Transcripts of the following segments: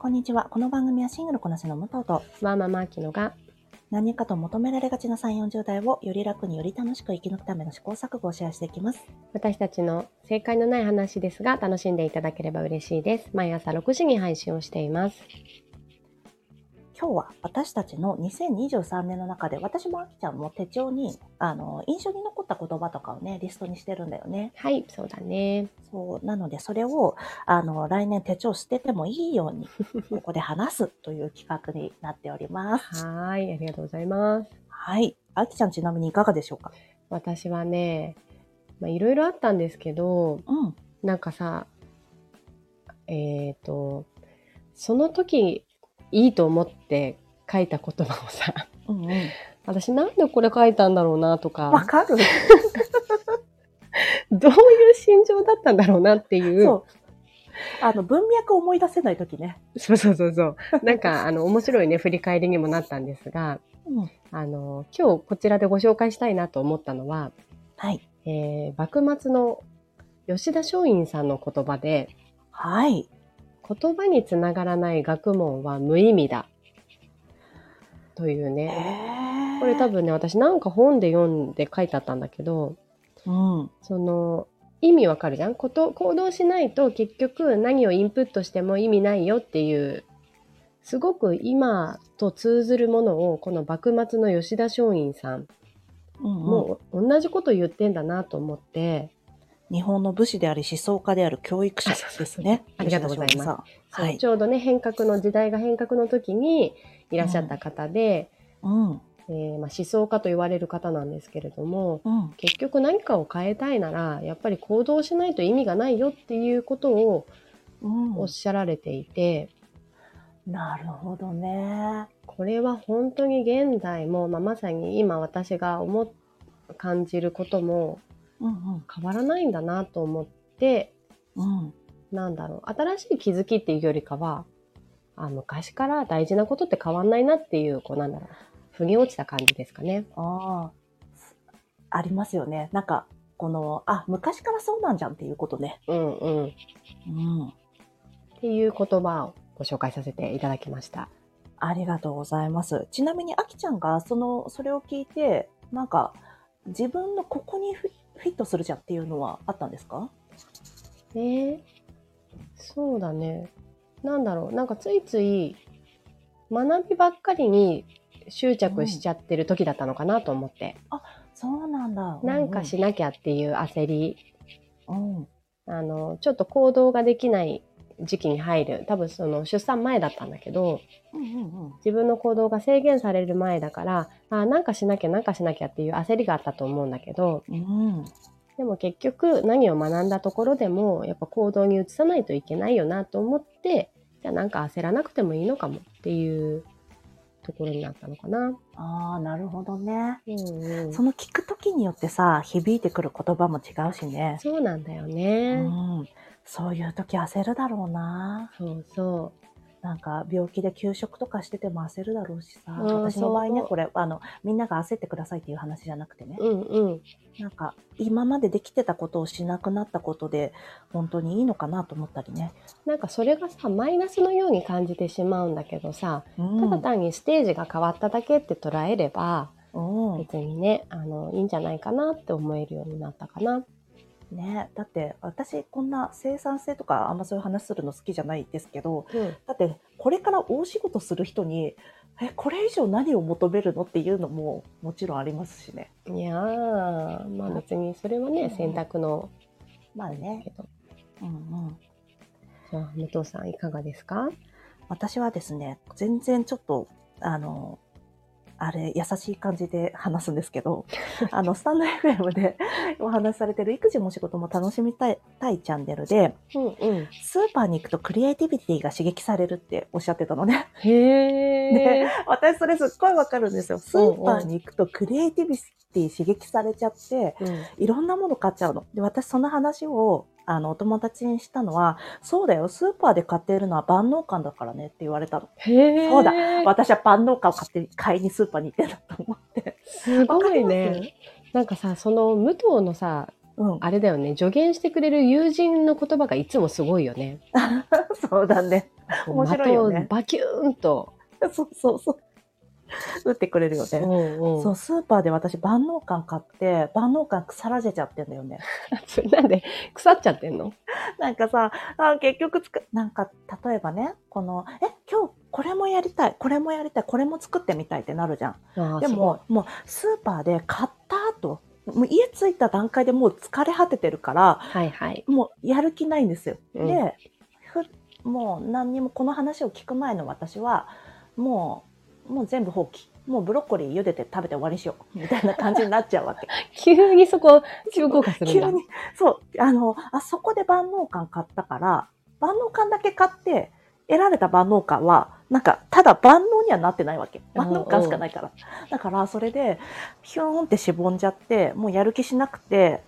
こんにちは。この番組はシングルこなしの武藤とママアキノが何かと求められがちな3、40代をより楽により楽しく生き抜くための試行錯誤をシェアしていきます。私たちの正解のない話ですが楽しんでいただければ嬉しいです。毎朝6時に配信をしています。今日は私たちの2023年の中で私もあきちゃんも手帳にあの印象に残った言葉とかをねリストにしてるんだよね。はい、そうだね。そうなのでそれをあの来年手帳捨ててもいいように ここで話すという企画になっております。はーい、ありがとうございます。はい。あきちゃんちなみにいかがでしょうか？私はね、まあいろいろあったんですけど、うん。なんかさ、えっ、と、その時いいと思って書いた言葉をさ、うんうん。私なんでこれ書いたんだろうなとか、わかる どういう心情だったんだろうなっていう。そう。あの、文脈を思い出せないときね。そうそうそうそう。なんか、あの、面白いね、振り返りにもなったんですが、うん。あの、今日こちらでご紹介したいなと思ったのは、はい。えー、幕末の吉田松陰さんの言葉で、はい。言葉につながらない学問は無意味だ。というへね。ーこれ多分ね、私なんか本で読んで書いてあったんだけど、うん。その、意味わかるじゃん？こと行動しないと結局何をインプットしても意味ないよっていうすごく今と通ずるものをこの幕末の吉田松陰さん、もう同じこと言ってんだなと思って、日本の武士であり思想家である教育者ですね。ありがとうございますはい。ちょうどね変革の時代が変革の時にいらっしゃった方で、うん。えーまあ、思想家と言われる方なんですけれどもうん。結局何かを変えたいならやっぱり行動しないと意味がないよっていうことをうんおっしゃられていて。なるほどね。これは本当に現代も、まあ、まさに今私が思っ感じることもうん変わらないんだなと思ってうん。うん。なんだろう新しい気づきっていうよりかはあ昔から大事なことって変わんないなっていうこうなんだろう腑に落ちた感じですかね。ああ。ありますよね。なんか、この、あ、昔からそうなんじゃんっていうことね。うんうん、っうん。ていう言葉をご紹介させていただきました。ありがとうございます。ちなみに、あきちゃんが、その、それを聞いて、なんか、自分のここにフィットするじゃんっていうのはあったんですか？えー、そうだね。なんだろうなんかついつい学びばっかりに執着しちゃってる時だったのかなと思って。そうなんだ。なんかしなきゃっていう焦り、うんうん。あの、ちょっと行動ができない時期に入る。多分その出産前だったんだけど、うんうんうん。自分の行動が制限される前だから、あなんかしなきゃなんかしなきゃっていう焦りがあったと思うんだけど、うん。でも結局何を学んだところでも、やっぱ行動に移さないといけないよなと思って、じゃあなんか焦らなくてもいいのかもっていうところになったのかな。ああ、なるほどね。うんうんその聞くときによってさ、響いてくる言葉も違うしね。そうなんだようね。ん。そういう時焦るだろうな。そうそなんか病気で休職とかしてても焦るだろうしさ。うん私の場合ね、これ、あの、みんなが焦ってくださいっていう話じゃなくてね。う。うんうん。なんか、今までできてたことをしなくなったことで、本当にいいのかなと思ったりね。なんかそれがさマイナスのように感じてしまうんだけどさ、うん。ただ単にステージが変わっただけって捉えればうん。別にねあのいいんじゃないかなって思えるようになったかな。ね、だって私こんな生産性とかあんまそういう話するの好きじゃないですけどうん、だってこれから大仕事する人にえこれ以上何を求めるのっていうのももちろんありますしね。いやーまあ別にそれはうん。ね選択の。まあね。けど。うんうん。じゃあ武藤さんいかがですか？私はですね全然ちょっとあのあれ優しい感じで話すんですけど あのスタンド FM でお話しされてる育児も仕事も楽しみたいたいチャンネルでうんうん。スーパーに行くとクリエイティビティが刺激されるっておっしゃってたのねへえ。ね私それすっごいわかるんですよ。スーパーに行くとクリエイティビティ刺激されちゃって、うんいろんなもの買っちゃうの。で、私その話を、あの、お友達にしたのは、そうだよ、スーパーで買っているのは万能感だからねって言われたの。へえ。そうだ私は万能感を買って、買いにスーパーに行ってんだと思って。すごいね。なんかさ、その武藤のさ、うん。あれだよね、助言してくれる友人の言葉がいつもすごいよね。そうだね。面白いよねバキューンと。そうそうそう。打ってくれるよね。うんうんそう、スーパーで私万能感買って、万能感腐らせちゃってんだよね。それなんで腐っちゃってんの？なんかさ、あ結局つく、なんか、例えばね、この、え、今日これもやりたい、これもやりたい、これも作ってみたいってなるじゃん。でも、もうスーパーで買った後、もう家着いた段階でもう疲れ果ててるから、はいはい。もうやる気ないんですよ。うんで、ふもう何にもこの話を聞く前の私は、もう、もう全部放棄。もうブロッコリー茹でて食べて終わりにしよう。みたいな感じになっちゃうわけ。急にそこ、急降下するんだ。急に、そう、あの、あそこで万能感買ったから、万能感だけ買って、得られた万能感は、なんか、ただ万能にはなってないわけ。万能感しかないから。だから、それで、ヒューンってしぼんじゃって、もうやる気しなくて、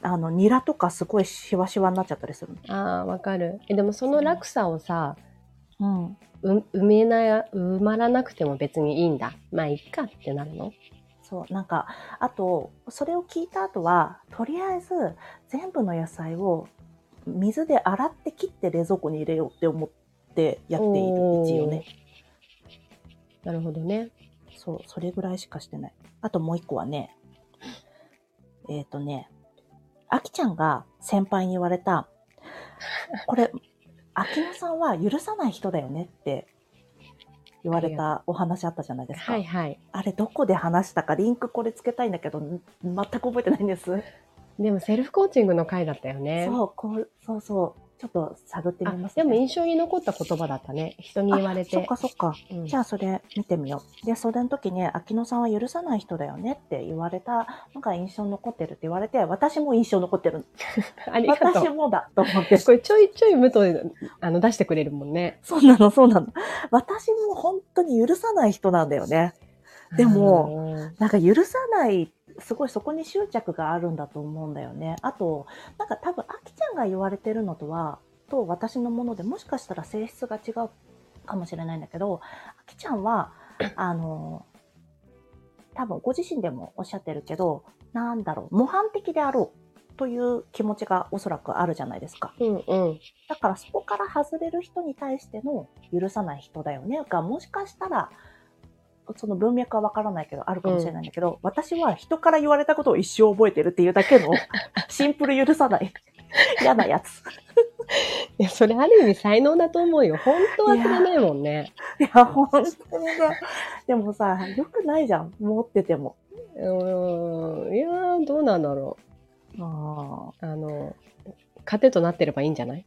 あの、ニラとかすごいシワシワになっちゃったりするの。ああ、わかる。え、でもその落差をさ、うん。う埋めな、埋まらなくても別にいいんだ。まあ、いっかってなるの？そう、なんか、あと、それを聞いた後は、とりあえず、全部の野菜を水で洗って切って冷蔵庫に入れようって思ってやっている、一応ね。なるほどね。そう、それぐらいしかしてない。あともう一個はね、えっ、とね、あきちゃんが先輩に言われた、これ、秋野さんは許さない人だよねって言われたお話あったじゃないですか。はいはい。あれどこで話したか、リンクこれつけたいんだけど、ん全く覚えてないんです。でもセルフコーチングの回だったよね。そう、こう、そうそう。ちょっと探ってあみます、でも印象に残った言葉だったね。人に言われ。あそってかそっか。うんじゃあそれ見てみよう。で、それの時に、秋野さんは許さない人だよねって言われたのが印象に残ってるって言われて、私も印象に残ってる。ありがとう。私もだと思って。これちょいちょい無とあの出してくれるもんね。そうなの、そうなの。私も本当に許さない人なんだよね。でもも、なんか許さない、すごいそこに執着があるんだと思うんだよね。あと、なんか多分、あきちゃんが言われてるのとは、と私のものでもしかしたら性質が違うかもしれないんだけど、あきちゃんは、あの、多分ご自身でもおっしゃってるけど、なんだろう、模範的であろうという気持ちがおそらくあるじゃないですか。うんうん。だからそこから外れる人に対しての許さない人だよねが、もしかしたら、その文脈はわからないけど、あるかもしれないんだけど、私は人から言われたことを一生覚えてるっていうだけの、シンプル許さない、嫌なやつ。いや、それある意味才能だと思うよ。本当忘れないもんね。いや、本当にさ、でもさ、よくないじゃん、持ってても。うーん。いやー、どうなんだろあう。あの、糧となってればいいんじゃない？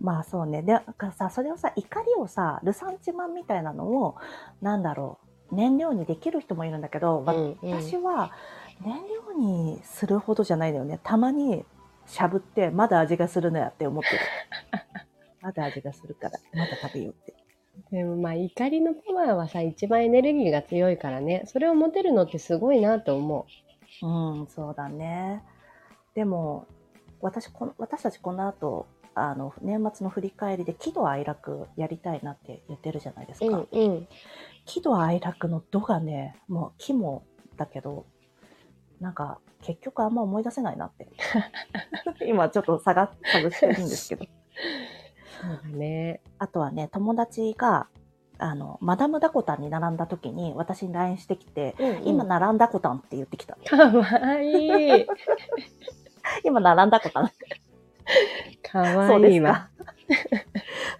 まあそうね。で、なんかさ、それをさ、怒りをさ、ルサンチマンみたいなのを、なんだろう、燃料にできる人もいるんだけど、わうんうん私は燃料にするほどじゃないのよね。たまにしゃぶって、まだ味がするのやって思ってる。まだ味がするから、まだ食べようって。でもまあ怒りのパワーはさ、一番エネルギーが強いからね。それを持てるのってすごいなと思うん、そうだね。でも、私、この私たちこの後、あの、年末の振り返りで喜怒哀楽やりたいなって言ってるじゃないですう。か。うんうん。喜怒哀楽の度がね、もう気もだけど、なんか結局あんま思い出せないなって。今ちょっと探探してるんですけど。ね。あとはね、友達が、あの、マダムダコタンに並んだ時に私に LINE してきて、うんうん今並んだコタンって言ってきた。かわいい。今並んだコタン。かわいいわ。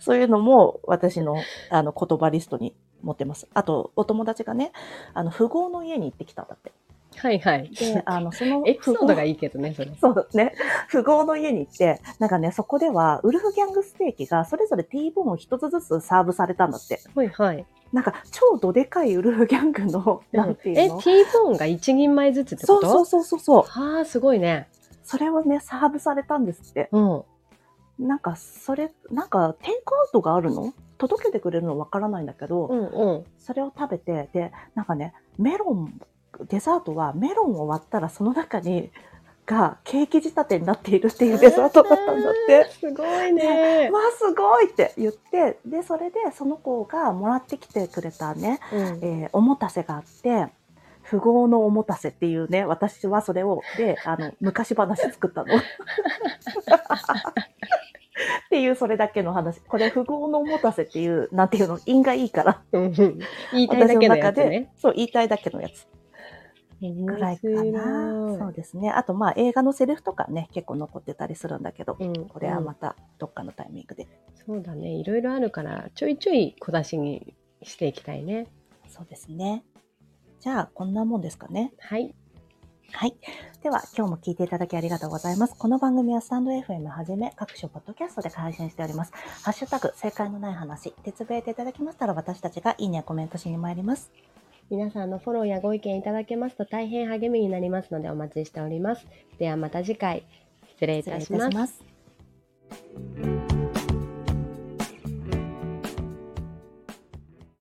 そういうのも私のあの言葉リストに持ってます。あと、お友達がね、あの、富豪の家に行ってきたんだって。はいはい。で、あの、その エピソードがいいいけどね、それ。そうね。富豪の家に行って、なんかね、そこでは、ウルフギャングステーキが、それぞれ T ボーンを一つずつサーブされたんだって。はいはい。なんか、超どでかいウルフギャングの、なんていうえ、の T ボーンが一人前ずつってこと？そうそうそうそうそう。はあ、すごいね。それをね、サーブされたんですって。うん。なんか、それ、なんか、テイクアウトがあるの？届けてくれるのわからないんだけど、うんうん。それを食べて、で、なんかね、メロン、デザートはメロンを割ったらその中に、がケーキ仕立てになっているっていうデザートだったんだって。すごいね。わあ、すごいって言って、で、それでその子がもらってきてくれたね、うんえーおもたせがあって、富豪のおもたせっていうね、私はそれを、で、あの、昔話作ったの。っていうそれだけの話。これ、富豪の持たせっていう、なんていうの、因がいいから。うん言いたいだけのやつね。そう、言いたいだけのやつ。ぐらいかな。そうですね。あと、まあ、映画のセリフとかね、結構残ってたりするんだけど、うんこれはまたどっかのタイミングで。そうだね。いろいろあるから、ちょいちょい小出しにしていきたいね。そうですね。じゃあ、こんなもんですかね。はい。はい。では、今日も聞いていただきありがとうございます。この番組はスタンド FM はじめ各種ポッドキャストで配信しております。ハッシュタグ、正解のない話、でつぶやいていただきましたら私たちがいいねやコメントしに参ります。皆さんのフォローやご意見いただけますと大変励みになりますのでお待ちしております。ではまた次回、失礼いたし。ます。